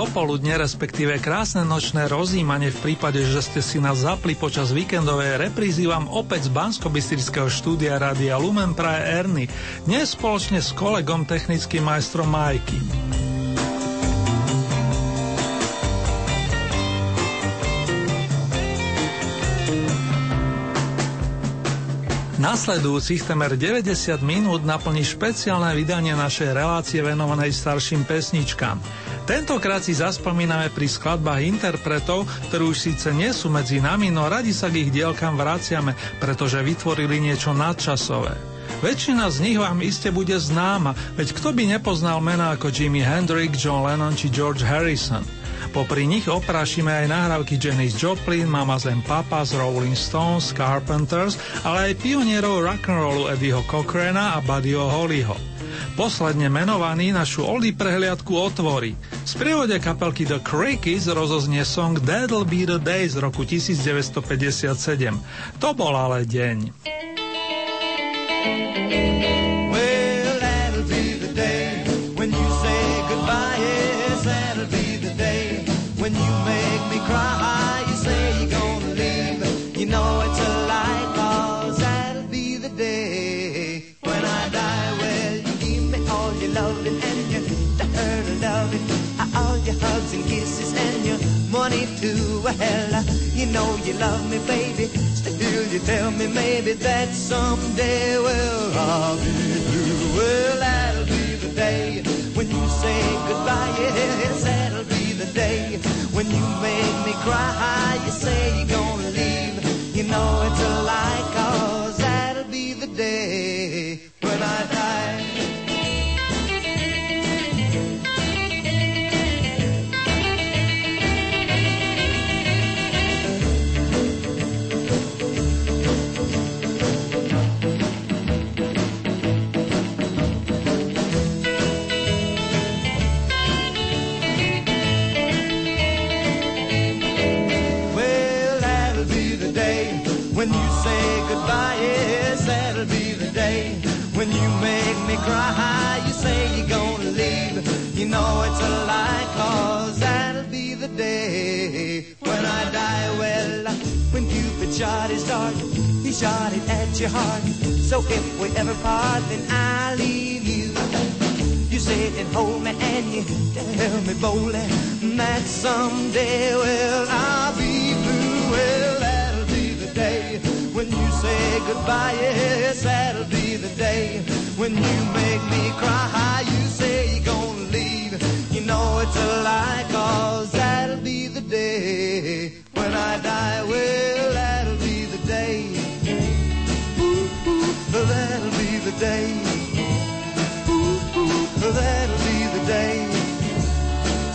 Popoludne, respektíve krásne nočné rozímanie v prípade, že ste si nás zapli počas víkendovej reprízy vám opäť z bansko štúdia Rádia Lumen praje Erny, dnes spoločne s kolegom technickým majstrom Majky. Nasledujúcich temer 90 minút naplní špeciálne vydanie našej relácie venovanej starším pesničkám. Tentokrát si zaspomíname pri skladbách interpretov, ktorí už síce nie sú medzi nami, no radi sa k ich dielkam vraciame, pretože vytvorili niečo nadčasové. Väčšina z nich vám iste bude známa, veď kto by nepoznal mená ako Jimi Hendrix, John Lennon či George Harrison. Popri nich oprášime aj nahrávky Janis Joplin, Mama and Papas, Rolling Stones, Carpenters, ale aj pionierov rock'n'rollu Eddieho Cochrana a Buddyho Hollyho. Posledne menovaný našu oldie prehliadku otvorí. Z prievode kapelky The Crakies rozoznie song That'll Be The Day z roku 1957. To bol ale deň. money know you love me, baby. Still, you tell me maybe that someday, well, I'll be blue. Well, that'll be the day when you say goodbye. Yes, that'll be the day when you make me cry. You say you're gonna leave. You know it's a lie, cause that'll be the day when I die. Shot it at your heart. So if we ever part, then I'll leave you. You sit and hold me and you tell me boldly that someday, well, I'll be blue. Well, that'll be the day when you say goodbye. Yes, that'll be the day when you make me cry, you say you're gonna leave. You know it's a lie, cause that'll be the day. When I die, well, that'll be the day. Ooh, ooh, that'll be the day.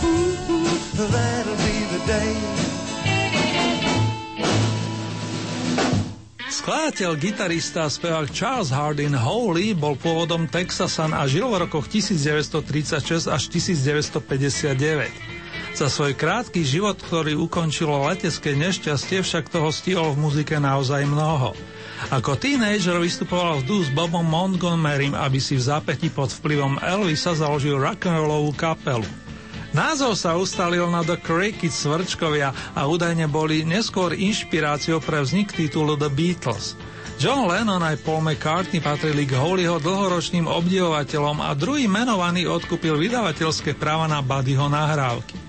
Ooh, ooh, that'll be the day. Skladateľ, gitarista a spevák Charles Hardin Howley bol pôvodom Texasan a žil v rokoch 1936 až 1959. Za svoj krátky život, ktorý ukončilo letecké nešťastie, však toho stihol v muzike naozaj mnoho. Ako tínejdžer vystupoval v dú s Bobom Montgomerym, aby si v zápäti pod vplyvom Elvisa založil rock'n'rollovú kapelu. Názov sa ustalil na The Cricket Svrčkovia a údajne boli neskôr inšpiráciou pre vznik titulu The Beatles. John Lennon aj Paul McCartney patrili k Holyho dlhoročným obdivovateľom a druhý menovaný odkúpil vydavateľské práva na Buddyho nahrávky.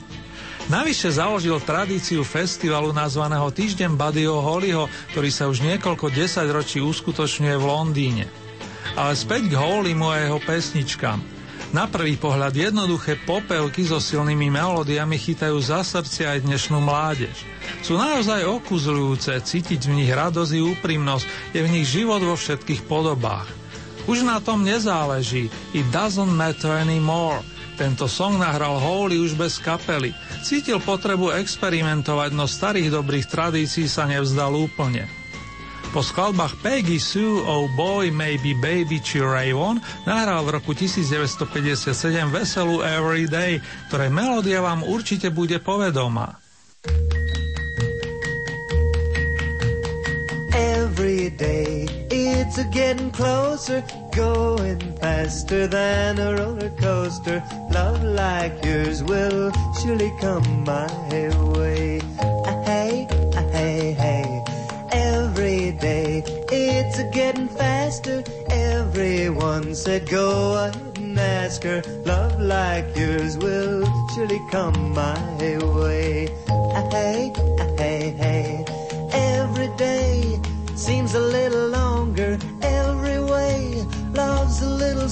Navyše založil tradíciu festivalu nazvaného Týždeň Buddyho Holyho, ktorý sa už niekoľko desaťročí uskutočňuje v Londýne. Ale späť k Holymu a jeho pesničkám – na prvý pohľad jednoduché popelky so silnými melódiami chytajú za srdce aj dnešnú mládež. Sú naozaj okuzľujúce, cítiť v nich radosť i úprimnosť, je v nich život vo všetkých podobách. Už na tom nezáleží, it doesn't matter anymore. Tento song nahral Howley už bez kapely. Cítil potrebu experimentovať, no starých dobrých tradícií sa nevzdal úplne. Po skladbách Peggy Sue, Oh Boy, Maybe Baby či Rayvon nahral v roku 1957 veselú Everyday, ktorej melódia vám určite bude povedomá. It's a getting closer going faster than a roller coaster. Love like yours will surely come my way. A hey, a hey, hey. Every day it's a getting faster. Everyone said go ahead and ask her. Love like yours will surely come my way. A hey, hey, hey. Every day seems a little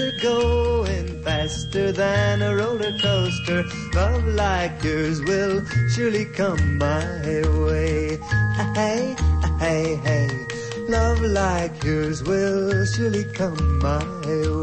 are going faster than a roller coaster. Love like yours will surely come my way. Hey, hey, hey. Love like yours will surely come my way.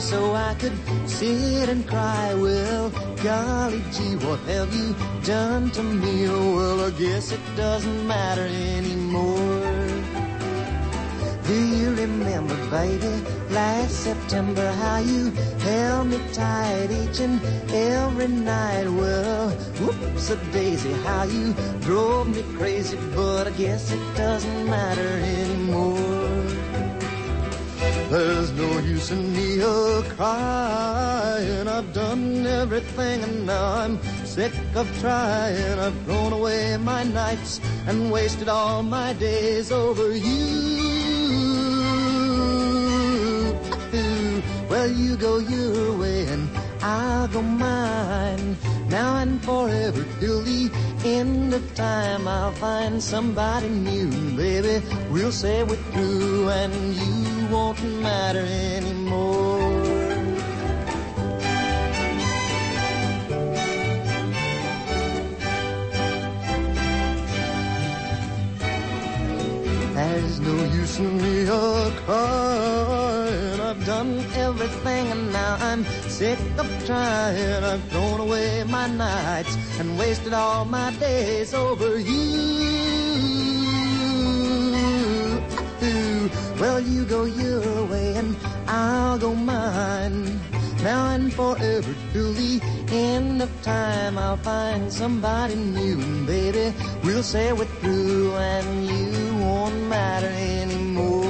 So I could sit and cry. Well, golly gee, what have you done to me? Oh, well, I guess it doesn't matter anymore. Do you remember, baby, last September how you held me tight each and every night? Well, whoops a daisy, how you drove me crazy, but I guess it doesn't matter anymore. There's no use in me a crying. I've done everything and now I'm sick of trying. I've thrown away my nights and wasted all my days over you. Well, you go your way and I'll go mine. Now and forever till the end of time, I'll find somebody new, baby. We'll say we're through and you won't matter anymore. There's no use in me a crying. I've done everything and now I'm sick of trying. I've thrown away my nights and wasted all my days over you. Well, you go your way and I'll go mine. Now and forever till the end of time, I'll find somebody new, and baby, we'll say we're through, and you won't matter anymore.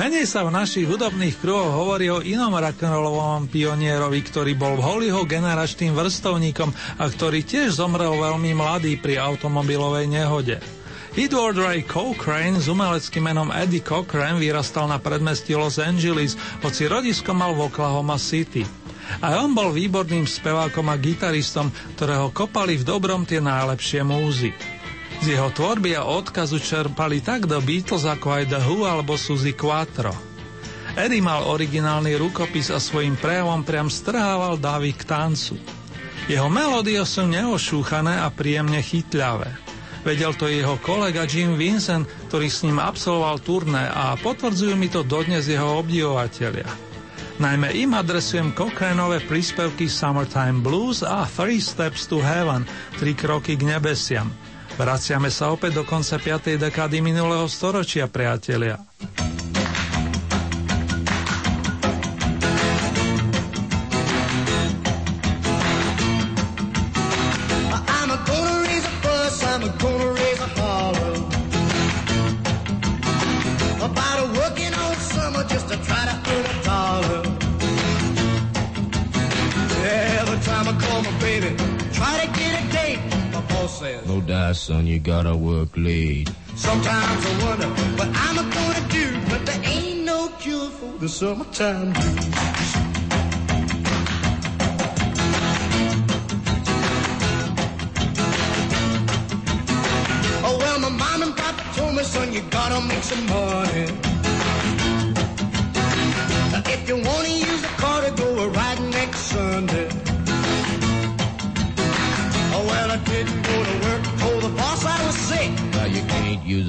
Menej sa v našich hudobných kruhoch hovorí o inom rock'n'rollovom pionierovi, ktorý bol Hollyho generačným vrstovníkom a ktorý tiež zomrel veľmi mladý pri automobilovej nehode. Edward Ray Cochrane s umeleckým menom Eddie Cochrane vyrastal na predmestí Los Angeles, hoci rodisko mal v Oklahoma City. A on bol výborným spevákom a gitaristom, ktorého kopali v dobrom tie najlepšie múzy. Z jeho tvorby a odkazu čerpali tak do Beatles ako aj The Who alebo Suzy Quattro. Eddie mal originálny rukopis a svojim prejavom priam strhával dávy k tancu. Jeho melódie sú neošúchané a príjemne chytľavé. Vedel to jeho kolega Jim Vincent, ktorý s ním absolvoval turné a potvrdzujú mi to dodnes jeho obdivovateľia. Najmä im adresujem Cochraneové príspevky Summertime Blues a Three Steps to Heaven, tri kroky k nebesiam. Vraciame sa opäť do konca 5. dekády minulého storočia, priatelia. Son, you gotta work late. Sometimes I wonder what I'm gonna do, but there ain't no cure for the summertime blues. Oh well, my mom and papa told me, son, you gotta make some money.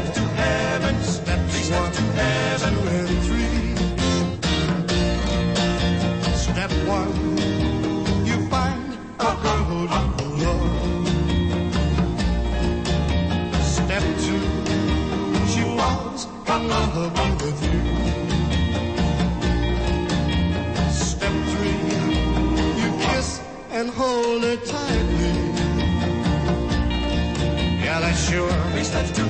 steps to heaven, step three steps one, to heaven. Two and three. Step one, you find a girl alone. Step two, she wants another one with you. Step three, you kiss and hold her tightly. Yeah, that's sure. Three steps to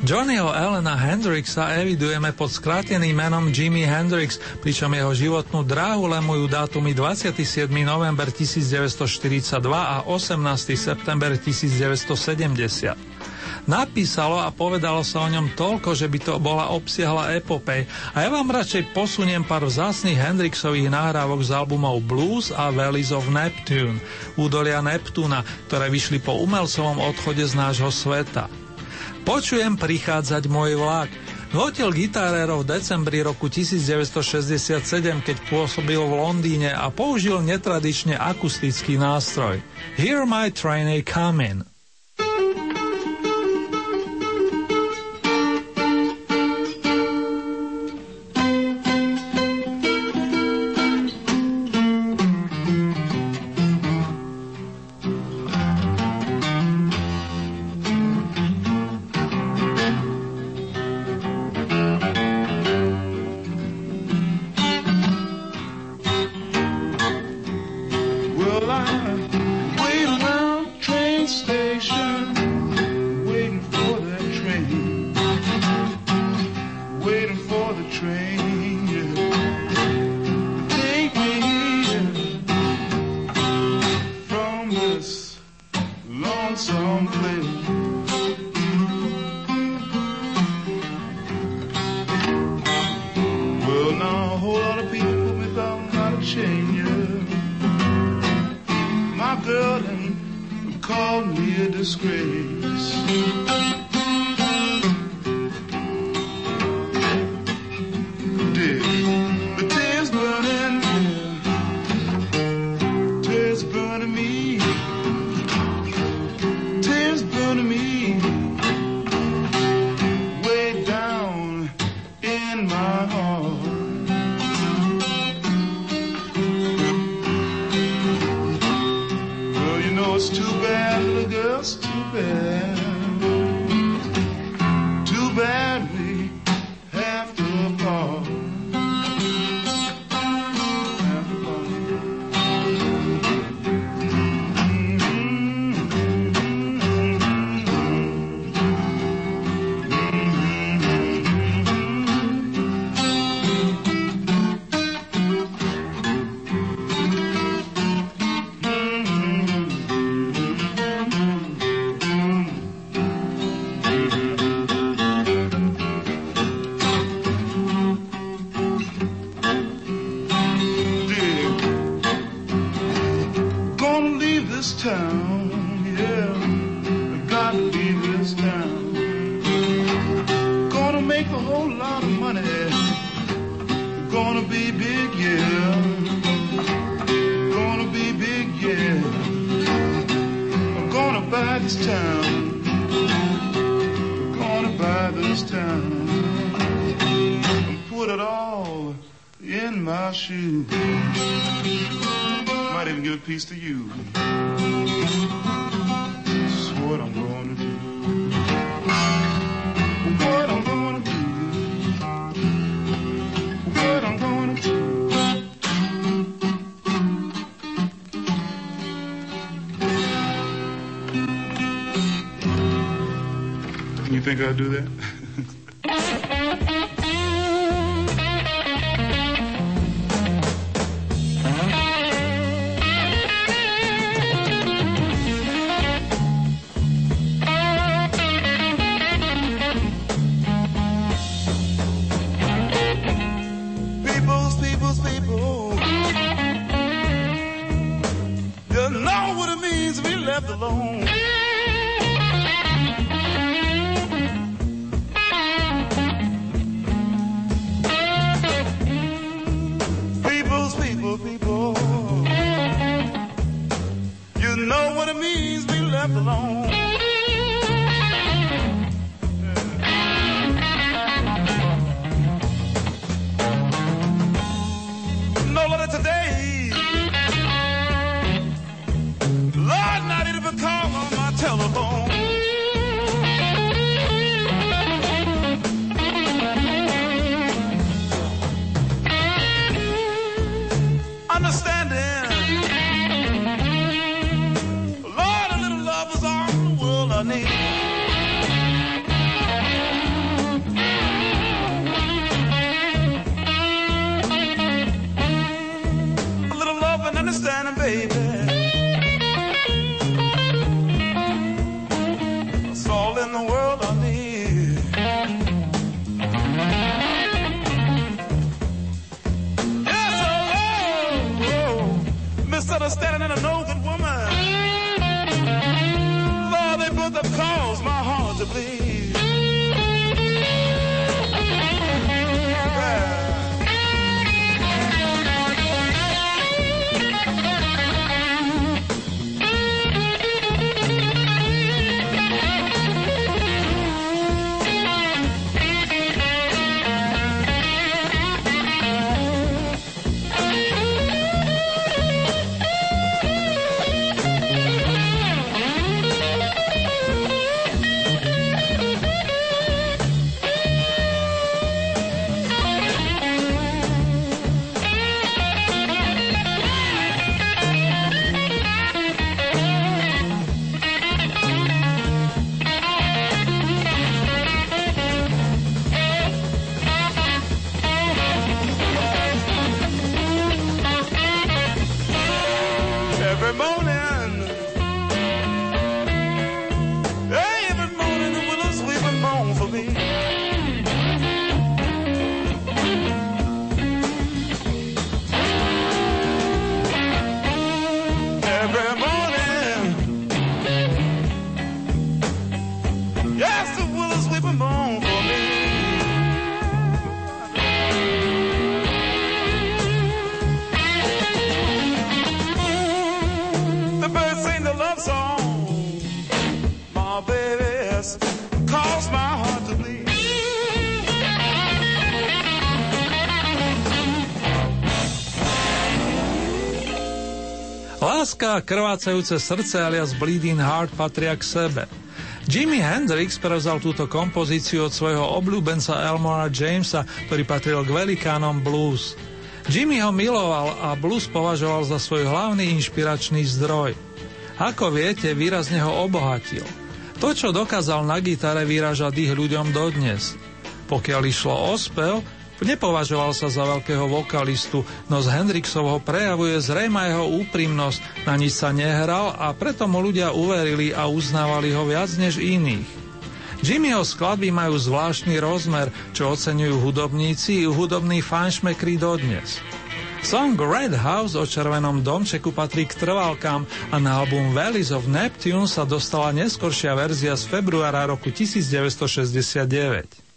Johnnyho Elena Hendrixa evidujeme pod skráteným menom Jimi Hendrix, pričom jeho životnú dráhu lemujú dátumy 27. november 1942 a 18. september 1970. Napísalo a povedalo sa o ňom toľko, že by to bola obsiahla epopej a ja vám radšej posuniem pár vzácných Hendrixových nahrávok z albumov Blues a Valleys of Neptune, údolia Neptúna, ktoré vyšli po umelcovom odchode z nášho sveta. Počujem prichádzať môj vlak. Hotel gitárerov v decembri roku 1967, keď pôsobil v Londýne a použil netradične akustický nástroj. Hear my train coming. Telephone. Láska a krvácajúce srdce alias Bleeding Heart patria k sebe. Jimi Hendrix prevzal túto kompozíciu od svojho obľúbenca Elmora Jamesa, ktorý patril k velikánom blues. Jimmy ho miloval a blues považoval za svoj hlavný inšpiračný zdroj. Ako viete, výrazne ho obohatil. To, čo dokázal na gitare, vyráža dých ľuďom dodnes. Pokiaľ išlo o spev, nepovažoval sa za veľkého vokalistu, no z Hendrixovho prejavuje zrejma jeho úprimnosť, na nič sa nehral a preto mu ľudia uverili a uznávali ho viac než iných. Jimmyho skladby majú zvláštny rozmer, čo oceňujú hudobníci i hudobní fanšmekri dodnes. Song Red House o červenom domčeku patrí k trvalkám a na album Valleys of Neptune sa dostala neskoršia verzia z februára roku 1969.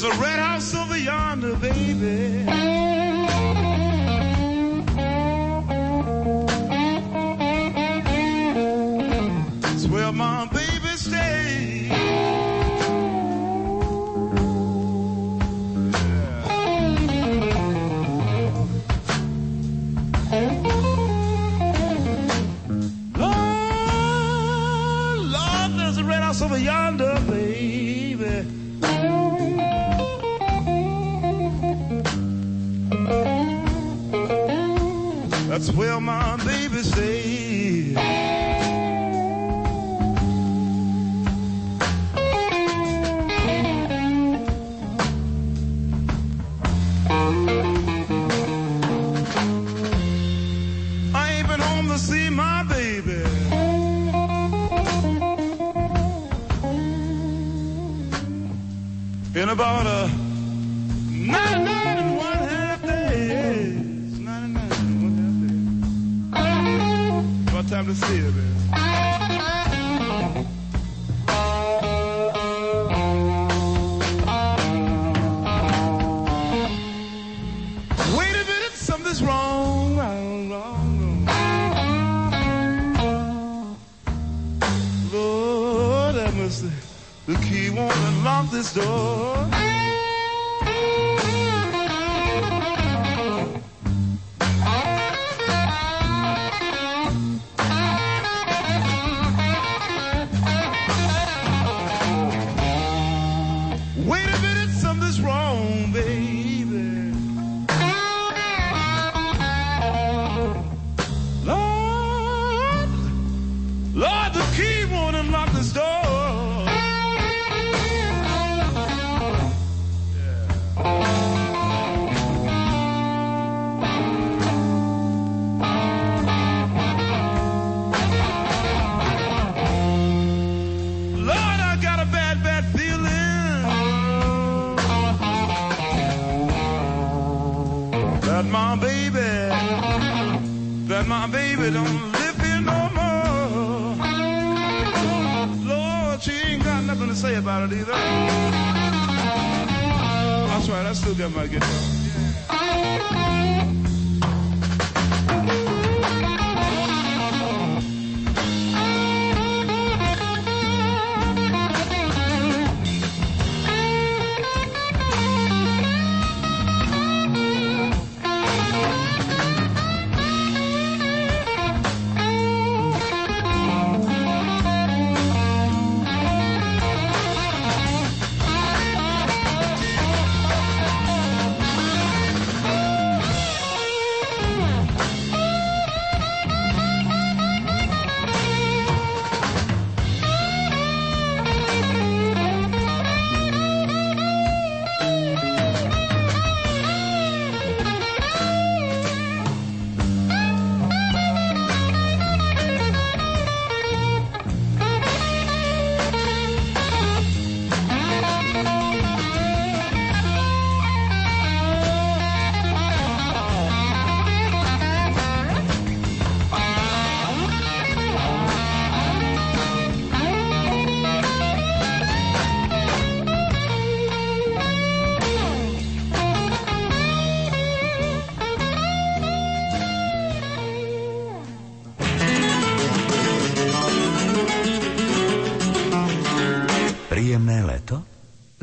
There's a red house over yonder, baby.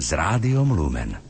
s Rádiom Lumen.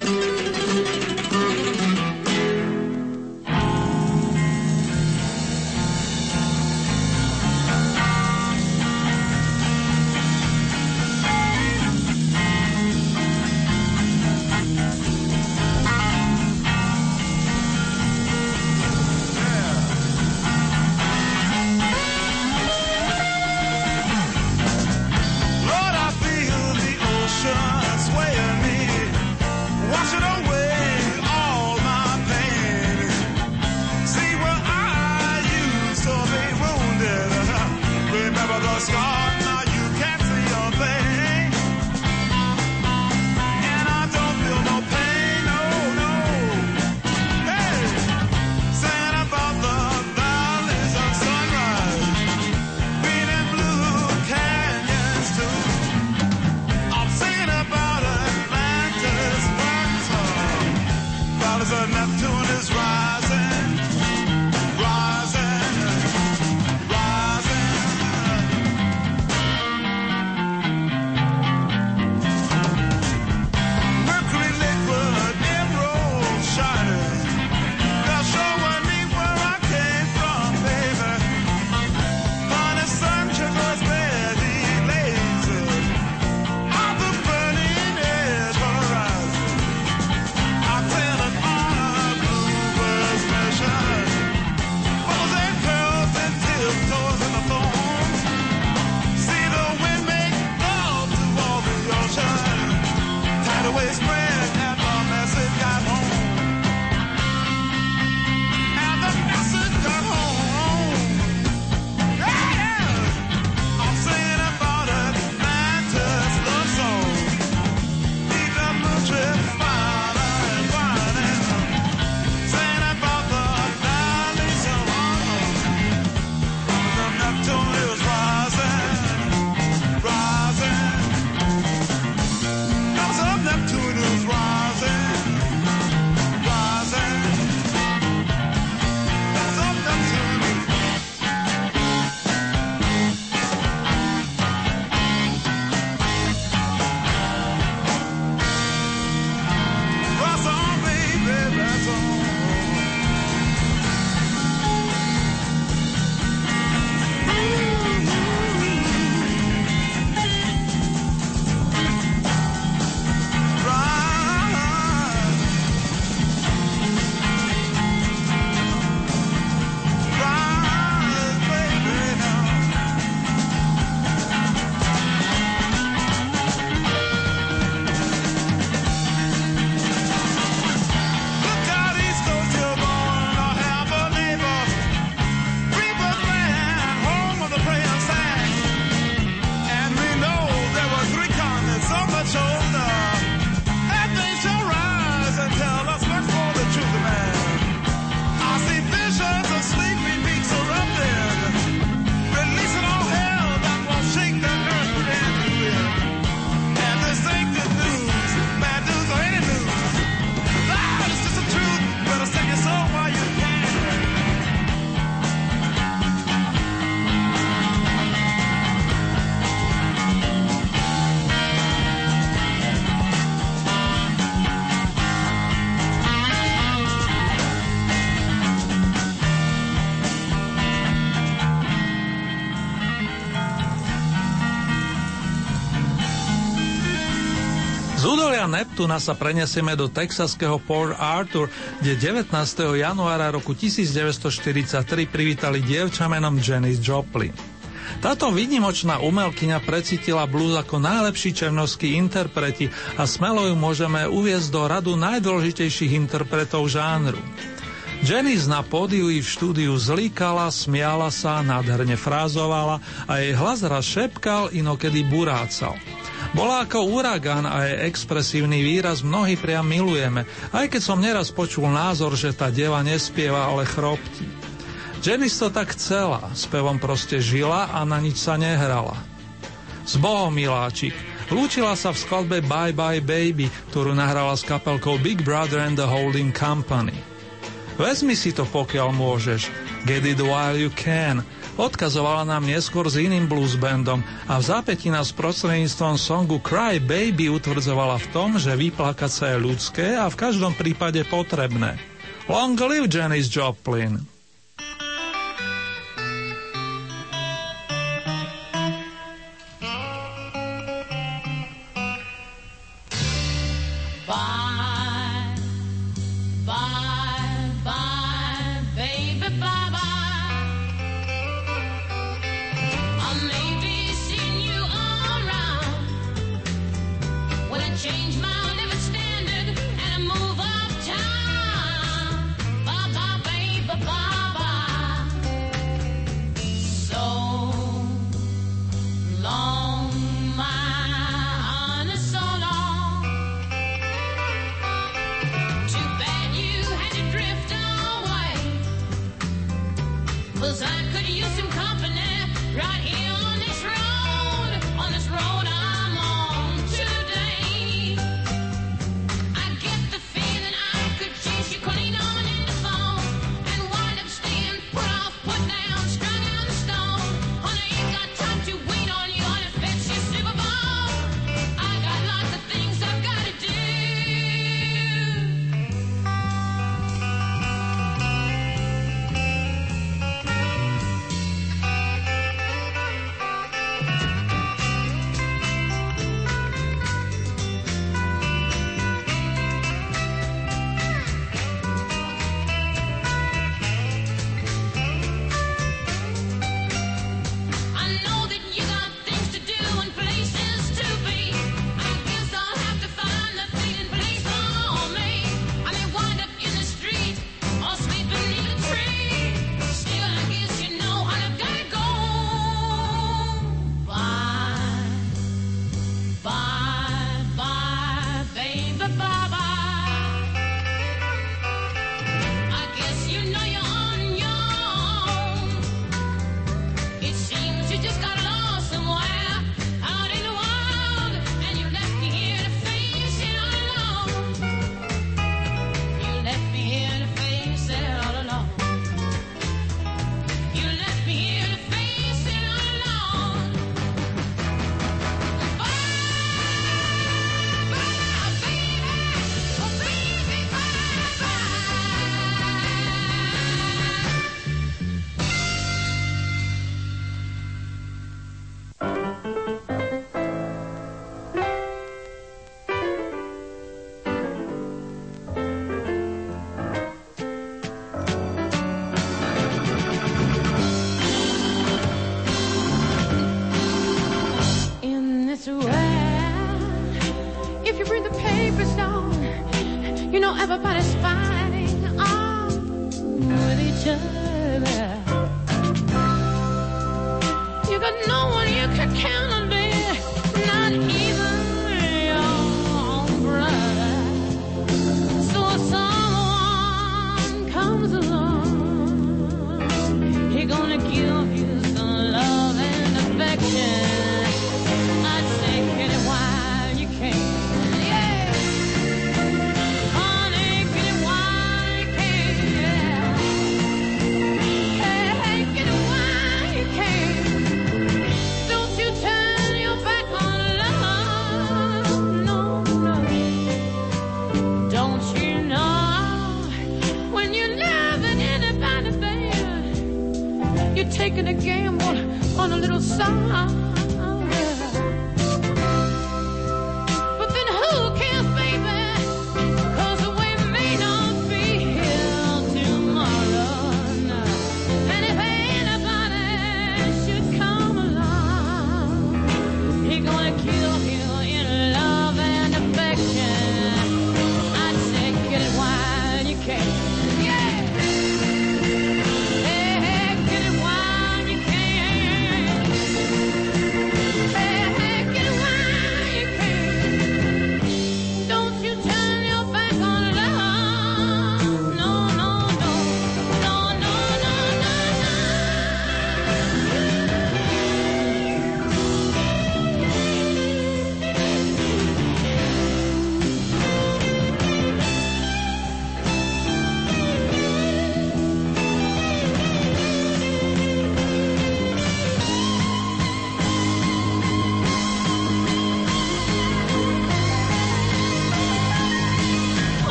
Neptúna sa prenesieme do texaského Port Arthur, kde 19. januára roku 1943 privítali dievča menom Janis Joplin. Táto výnimočná umelkyňa precítila blues ako najlepší černovský interpreti a smelo ju môžeme uviezť do radu najdôležitejších interpretov žánru. Janice na pódiu i v štúdiu zlíkala, smiala sa, nádherne frázovala a jej hlas raz šepkal, inokedy burácal. Bola ako uragán a jej expresívny výraz mnohí priam milujeme, aj keď som neraz počul názor, že tá deva nespieva, ale chropti. Janice to tak chcela, spevom proste žila a na nič sa nehrala. S Bohom, miláčik, Lúčila sa v skladbe Bye Bye Baby, ktorú nahrala s kapelkou Big Brother and the Holding Company. Vezmi si to, pokiaľ môžeš. Get it while you can. Odkazovala nám neskôr s iným blues bandom a v zápäti nás prostredníctvom songu Cry Baby utvrdzovala v tom, že vyplakať sa je ľudské a v každom prípade potrebné. Long live Janis Joplin!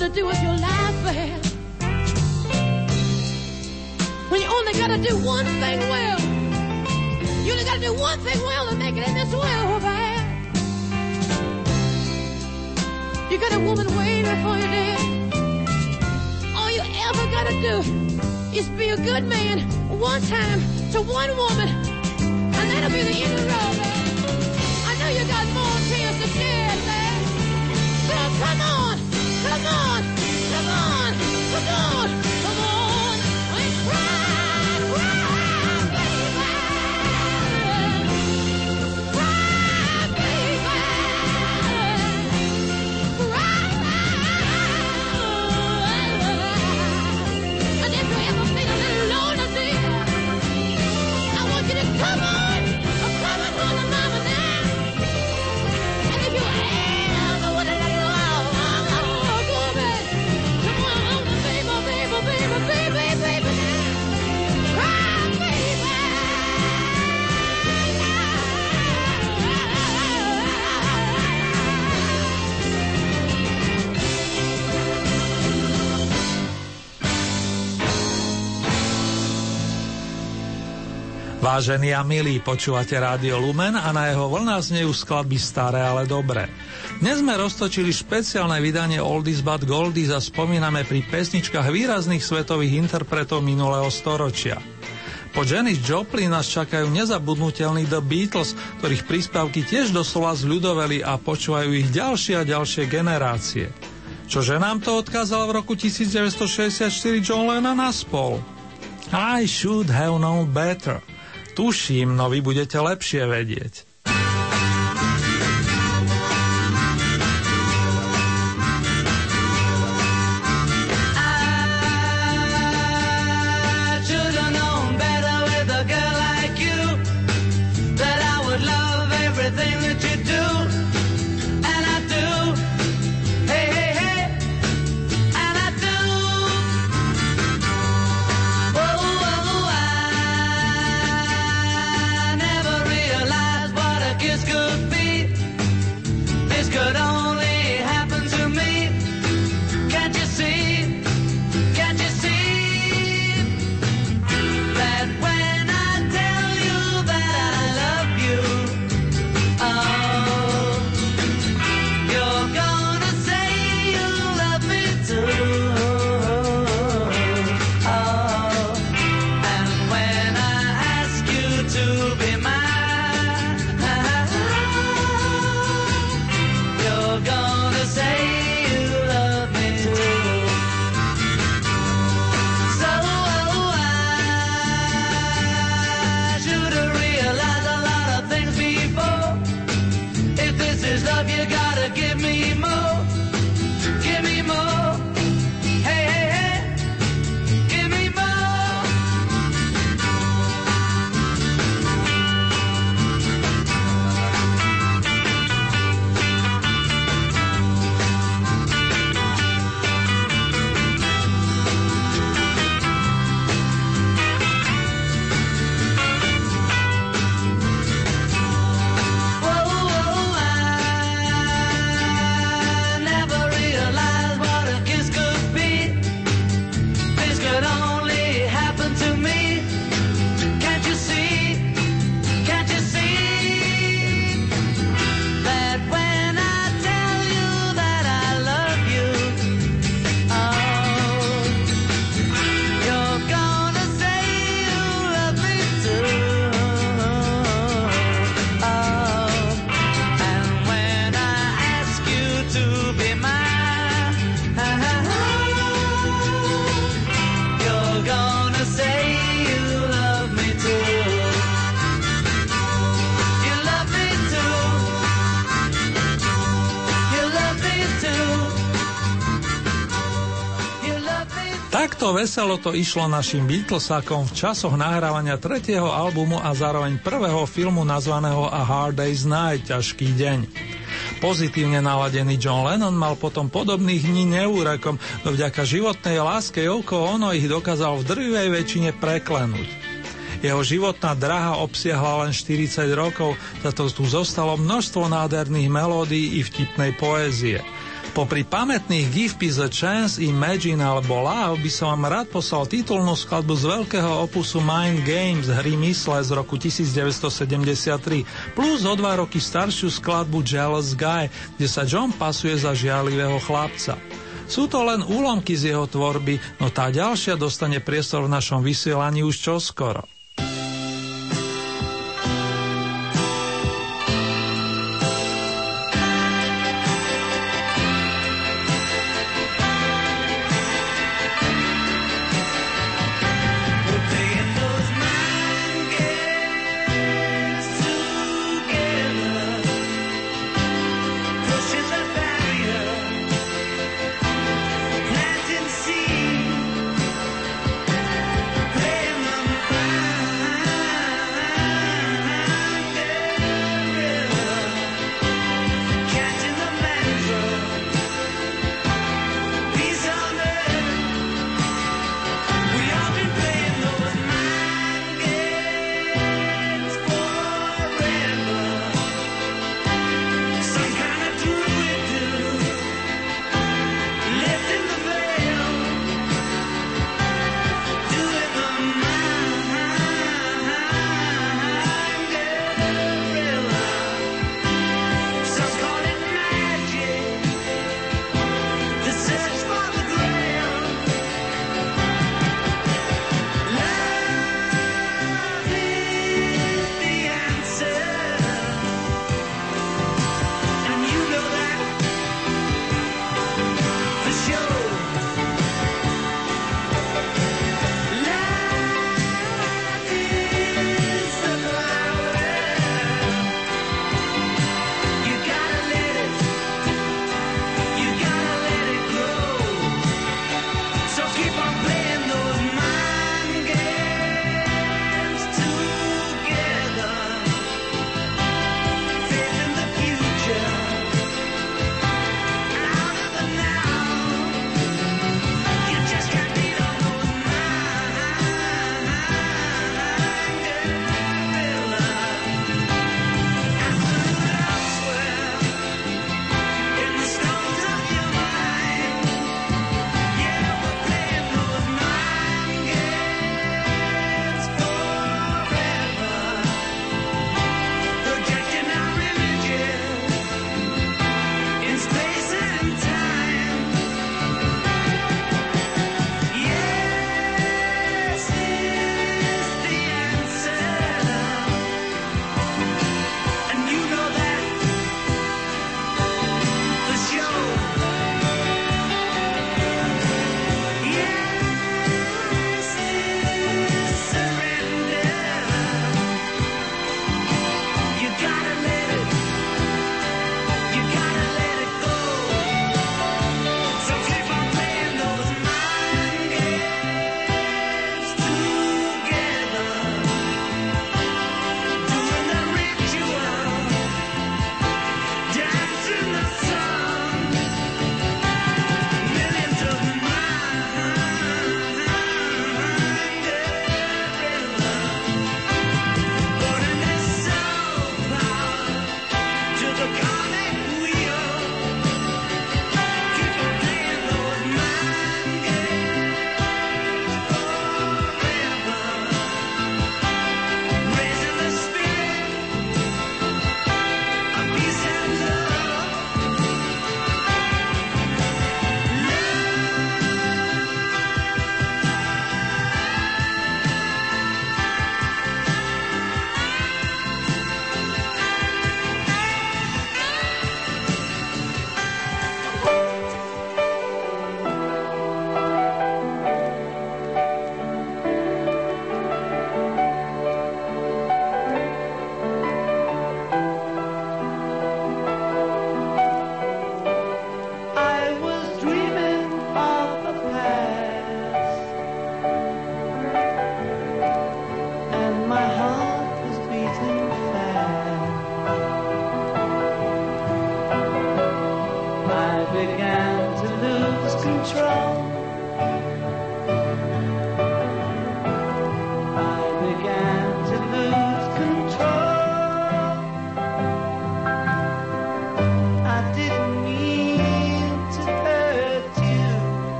To do with your life, babe. When you only gotta do one thing well. You only gotta do one thing well to make it in this world, babe. You got a woman waiting for you there. All you ever gotta do is be a good man one time to one woman, and that'll be the end of the road, babe. I know you got more tears to shed, babe. So come on, come on, Vážení a milí, počúvate Rádio Lumen a na jeho vlnách znejú skladby staré, ale dobré. Dnes sme roztočili špeciálne vydanie Oldies but Goldies a spomíname pri pesničkách výrazných svetových interpretov minulého storočia. Po Janis Joplin nás čakajú nezabudnutelní The Beatles, ktorých príspevky tiež doslova zľudoveli a počúvajú ich ďalšie a ďalšie generácie. Čože nám to odkázal v roku 1964 John Lennon a spol? I should have known better. Tuším, no vy budete lepšie vedieť. Veselo to išlo našim Beatlesákom v časoch nahrávania tretieho albumu a zároveň prvého filmu nazvaného A Hard Day's Night, ťažký deň. Pozitívne naladený John Lennon mal potom podobných dní neúrekom, no vďaka životnej láske Yoko Ono ich dokázal v drvivej väčšine preklenúť. Jeho životná draha obsiahla len 40 rokov, za to tu zostalo množstvo nádherných melódií i vtipnej poézie. Popri pamätných Give Peace a Chance, Imagine alebo Love by som vám rád poslal titulnú skladbu z veľkého opusu Mind Games hry Mysle z roku 1973 plus o dva roky staršiu skladbu Jealous Guy, kde sa John pasuje za žiarlivého chlapca. Sú to len úlomky z jeho tvorby, no tá ďalšia dostane priestor v našom vysielaní už čoskoro.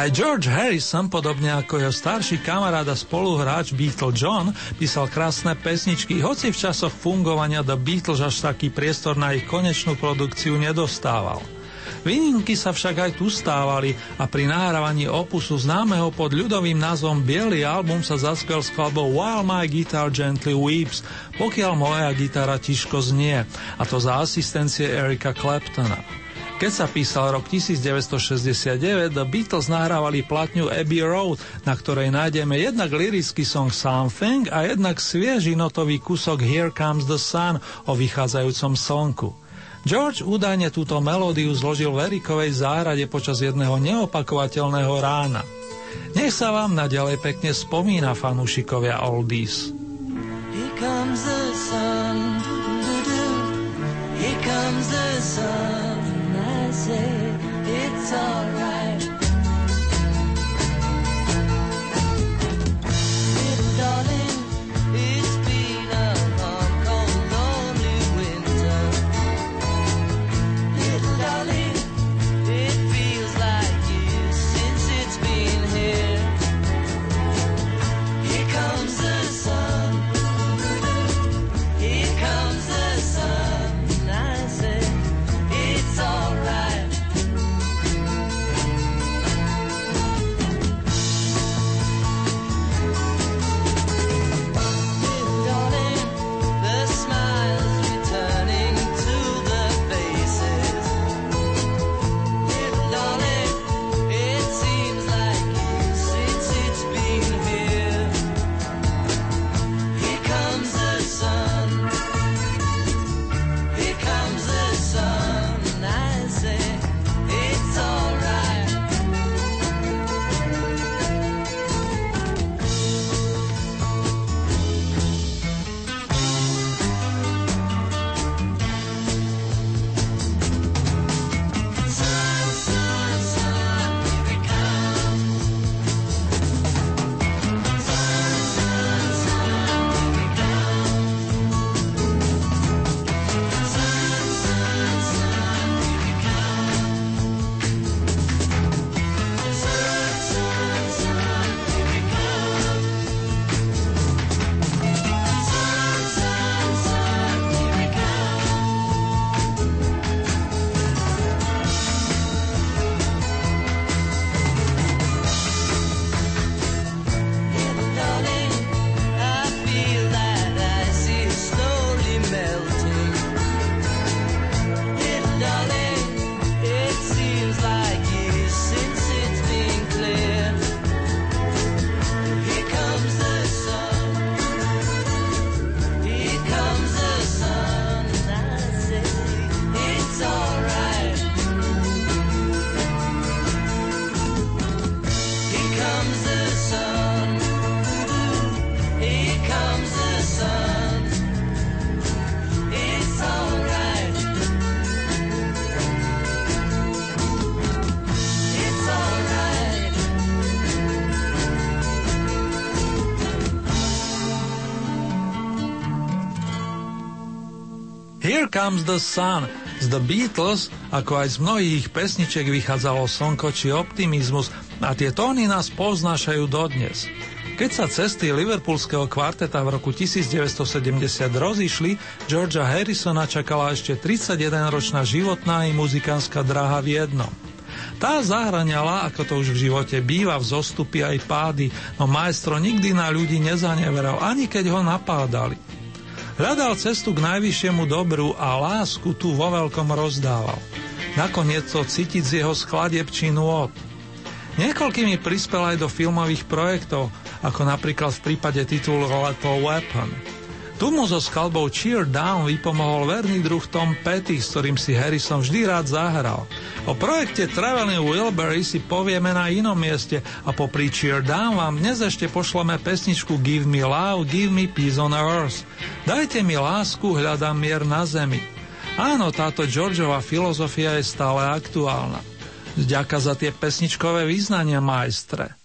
Aj George Harrison, podobne ako jeho starší kamarát a spoluhráč Beatle John, písal krásne pesničky, hoci v časoch fungovania The Beatles až taký priestor na ich konečnú produkciu nedostával. Výnimky sa však aj tu stávali a pri nahrávaní opusu známeho pod ľudovým názvom Bielý album sa zaspel skladbou While My Guitar Gently Weeps, pokiaľ moja gitara tiško znie, a to za asistencie Erika Claptona. Keď sa písal rok 1969, The Beatles nahrávali platňu Abbey Road, na ktorej nájdeme jednak lirický song Something a jednak svieži notový kusok Here Comes the Sun o vychádzajúcom slnku. George údajne túto melódiu zložil v Erikovej záhrade počas jedného neopakovateľného rána. Nech sa vám naďalej pekne spomína fanúšikovia Oldies. Here comes the sun. doo-doo-doo. Here comes the sun. And I say it's alright. Comes the Sun z The Beatles, ako aj z mnohých pesničiek vychádzalo slnko či optimizmus a tie tóny nás poznášajú dodnes. Keď sa cesty liverpoolského kvarteta v roku 1970 rozišli, Georgia Harrisona čakala ešte 31-ročná životná i muzikánska dráha v jednom. Tá zahraňala, ako to už v živote býva, v zostupy aj pády, no maestro nikdy na ľudí nezaneveral, ani keď ho napádali. Hľadal cestu k najvyššiemu dobru a lásku tu vo veľkom rozdával. Nakoniec to cítiť z jeho skladieb či nôd. Niekoľkými prispel aj do filmových projektov, ako napríklad v prípade titulu Lethal Weapon. Tu mu so skalbou Cheer Down vypomohol verný druh Tom Petty, s ktorým si Harrison vždy rád zahral. O projekte Traveling Wilbury si povieme na inom mieste a popri Cheer Down vám dnes ešte pošleme pesničku Give Me Love, Give Me Peace on Earth. Dajte mi lásku, hľadám mier na zemi. Áno, táto Georgeova filozofia je stále aktuálna. Ďaká za tie pesničkové význania, majstre.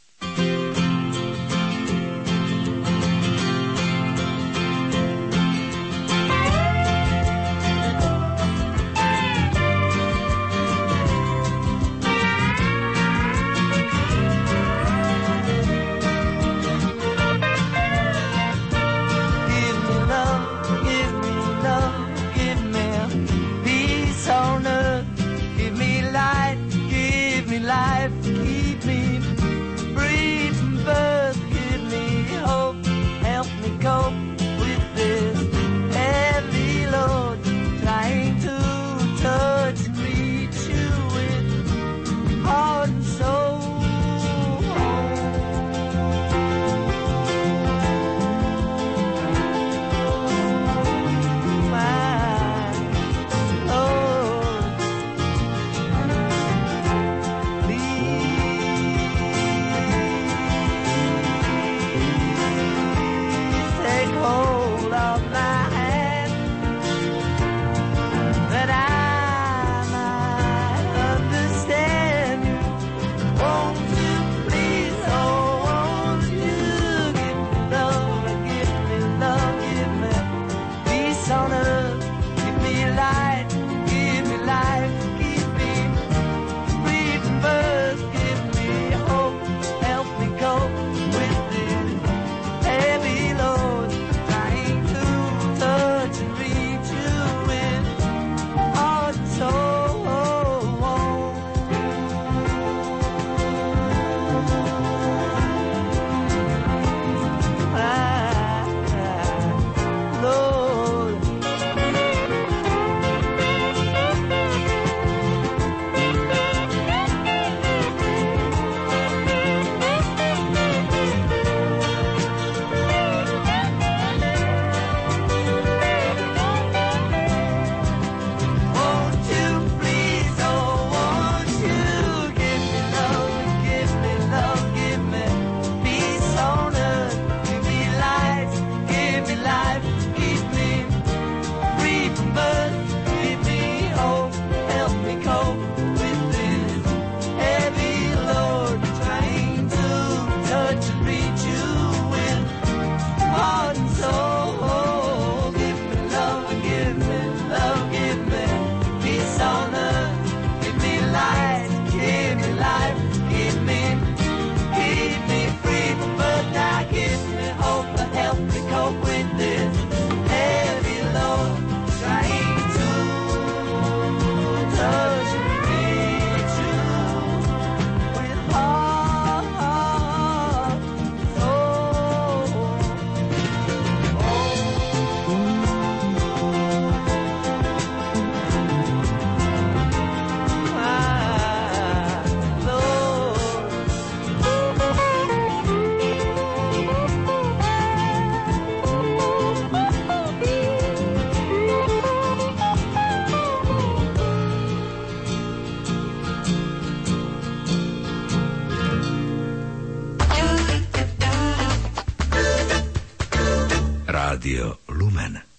All over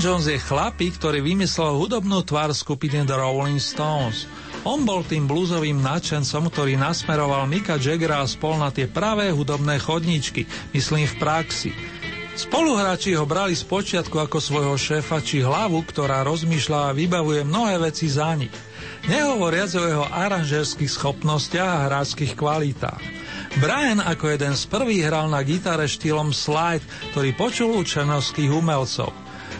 Jones je chlapík, ktorý vymyslel hudobnú tvár skupiny The Rolling Stones. On bol tým bluesovým nadšencom, ktorý nasmeroval Mika Jaggera spol na tie pravé hudobné chodníčky, myslím v praxi. Spoluhráči ho brali z počiatku ako svojho šéfa či hlavu, ktorá rozmýšľa a vybavuje mnohé veci za nich. Nehovoriac o jeho aranžerských schopnostiach a hráčských kvalitách. Brian ako jeden z prvých hral na gitare štýlom slide, ktorý počul u černovských umelcov.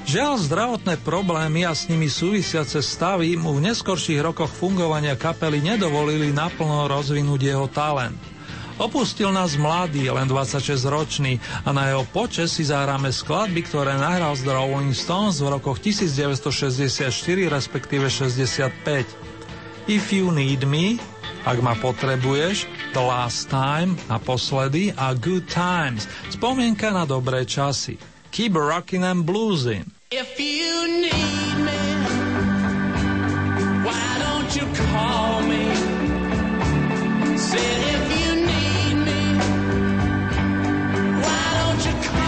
Žiaľ, zdravotné problémy a s nimi súvisiace stavy mu v neskorších rokoch fungovania kapely nedovolili naplno rozvinúť jeho talent. Opustil nás mladý, len 26-ročný a na jeho počes si zahráme skladby, ktoré nahral z Rolling Stones v rokoch 1964 respektíve 65. If You Need Me, ak ma potrebuješ, The Last Time, naposledy a Good Times, spomienka na dobré časy. Keep rocking and bluesin'. If you need me, why don't you call me? Say if you need me, why don't you call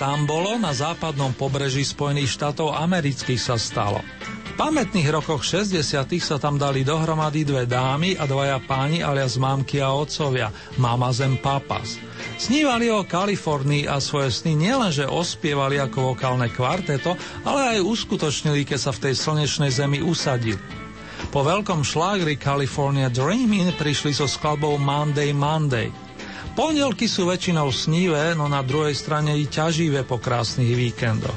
tam bolo, na západnom pobreží Spojených štátov amerických sa stalo. V pamätných rokoch 60 sa tam dali dohromady dve dámy a dvaja páni alias mámky a otcovia, mama zem papas. Snívali o Kalifornii a svoje sny nielenže ospievali ako vokálne kvarteto, ale aj uskutočnili, keď sa v tej slnečnej zemi usadili. Po veľkom šlágri California Dreamin' prišli so skladbou Monday Monday. Pondelky sú väčšinou snívé, no na druhej strane i ťaživé po krásnych víkendoch.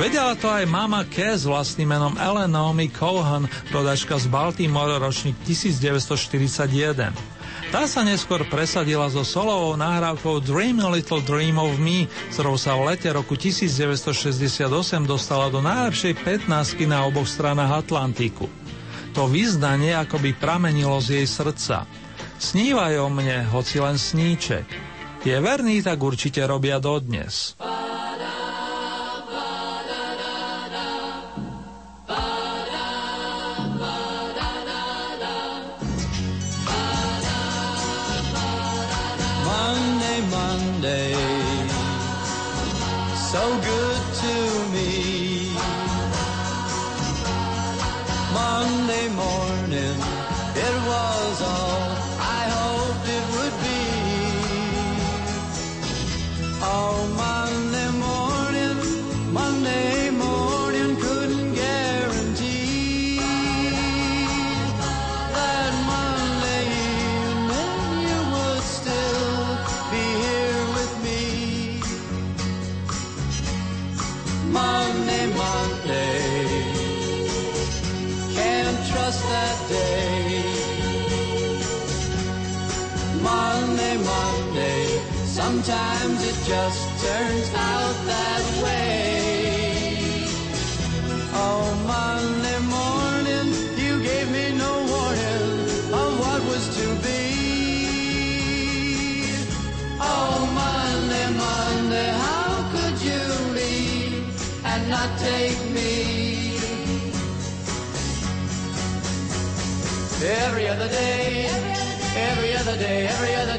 Vedela to aj mama K s vlastným menom Ellen Naomi Cohen, rodačka z Baltimore, ročník 1941. Tá sa neskôr presadila so solovou nahrávkou Dream a Little Dream of Me, ktorou sa v lete roku 1968 dostala do najlepšej 15 na oboch stranách Atlantiku. To vyznanie akoby pramenilo z jej srdca. Snívaj o mne, hoci len sníček. Je verný, tak určite robia dodnes. Just turns out that way. Oh, Monday morning, you gave me no warning of what was to be. Oh, Monday, Monday, how could you leave and not take me? Every other day, every other day, every other day of the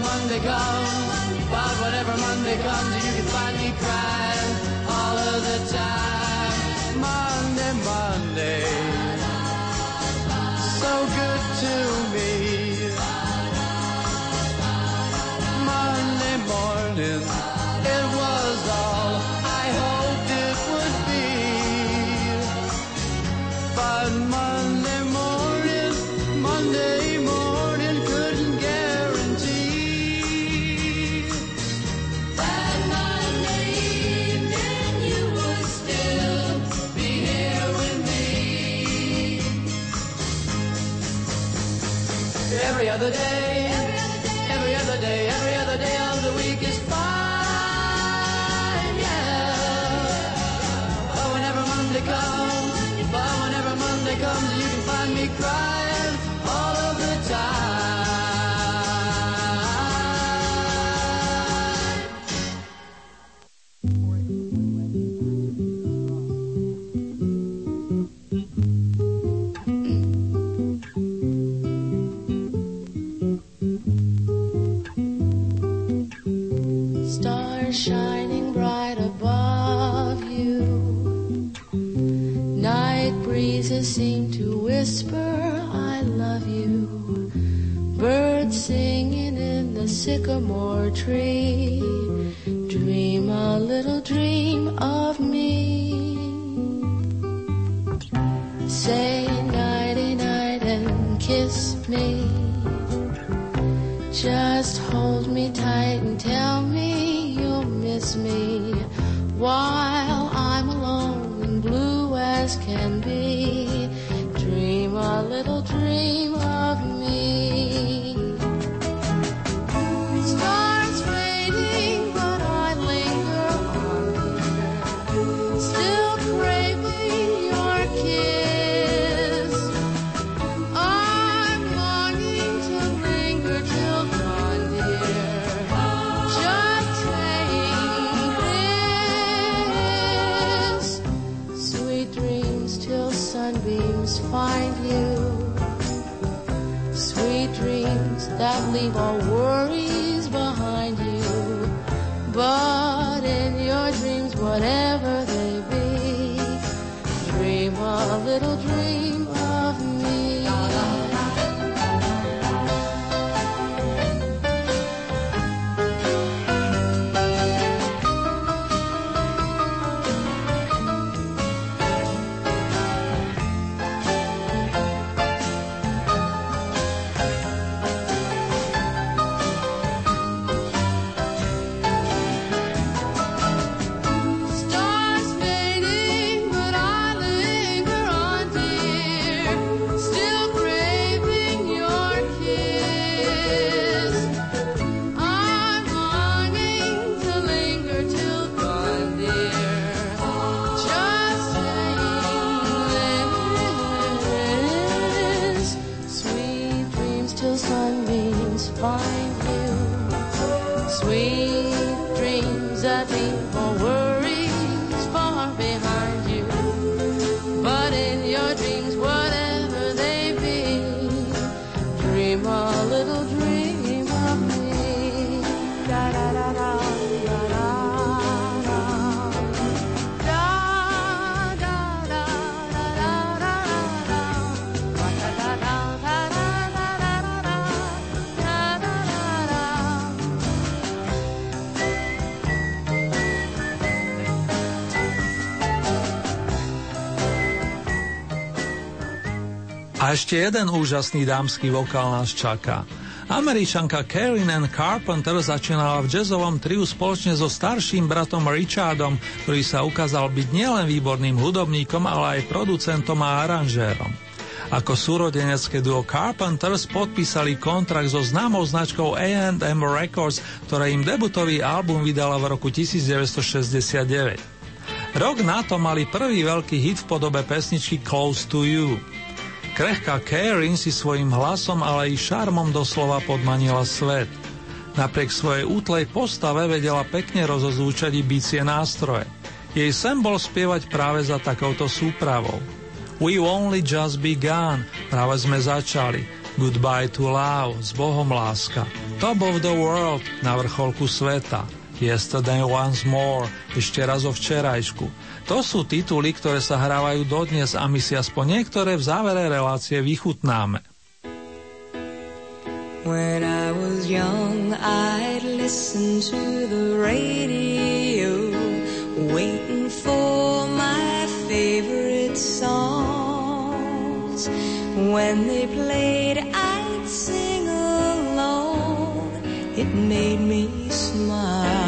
Monday comes, but whenever Monday comes, you can find me crying all of the time. Monday, Monday, so good to sycamore tree. That I need more words. A ešte jeden úžasný dámsky vokál nás čaká. Američanka Karen Ann Carpenter začínala v jazzovom triu spoločne so starším bratom Richardom, ktorý sa ukázal byť nielen výborným hudobníkom, ale aj producentom a aranžérom. Ako súrodenecké duo Carpenters podpísali kontrakt so známou značkou A&M Records, ktorá im debutový album vydala v roku 1969. Rok na to mali prvý veľký hit v podobe pesničky Close to You. Krehká Karen si svojim hlasom, ale i šarmom doslova podmanila svet. Napriek svojej útlej postave vedela pekne rozozúčať i bicie nástroje. Jej sen bol spievať práve za takouto súpravou. We only just begun, práve sme začali. Goodbye to love, s Bohom láska. Top of the world, na vrcholku sveta. Yesterday once more, ešte raz o včerajšku. To sú tituly, ktoré sa hrávajú dodnes a my si aspoň niektoré v závere relácie vychutnáme. When I was young, I'd listen to the radio, waiting for my favorite songs. When they played, I'd sing along. It made me smile.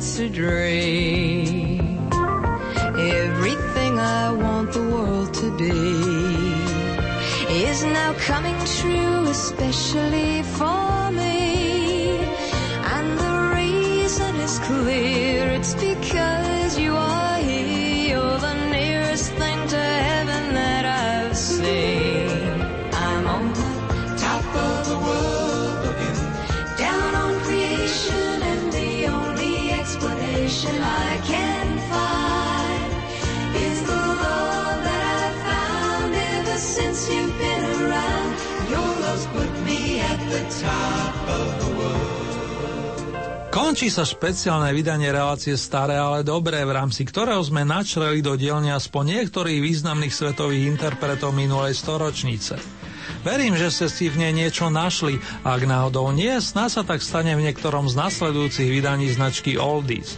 it's a dream. Everything I want the world to be is now coming true, especially Končí sa špeciálne vydanie relácie Staré, ale dobré, v rámci ktorého sme načreli do dielne aspoň niektorých významných svetových interpretov minulej storočnice. Verím, že ste si v nej niečo našli a ak náhodou nie, sná sa tak stane v niektorom z nasledujúcich vydaní značky Oldies.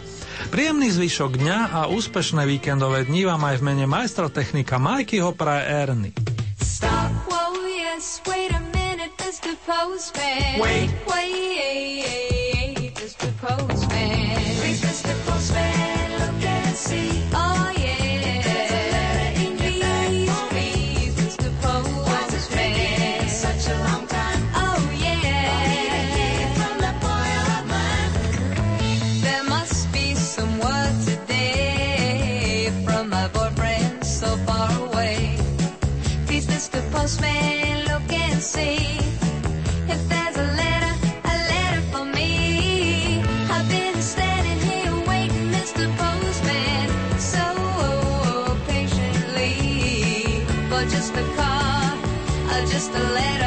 Príjemný zvyšok dňa a úspešné víkendové dni vám aj v mene majstra technika Majkyho praje Erny. Stop, whoa, yes, wait a minute. Mr. postman. Wait. Wait, Mr. Postman. Please, Mr. Postman, look and see. Oh, just a car, uh, just a letter.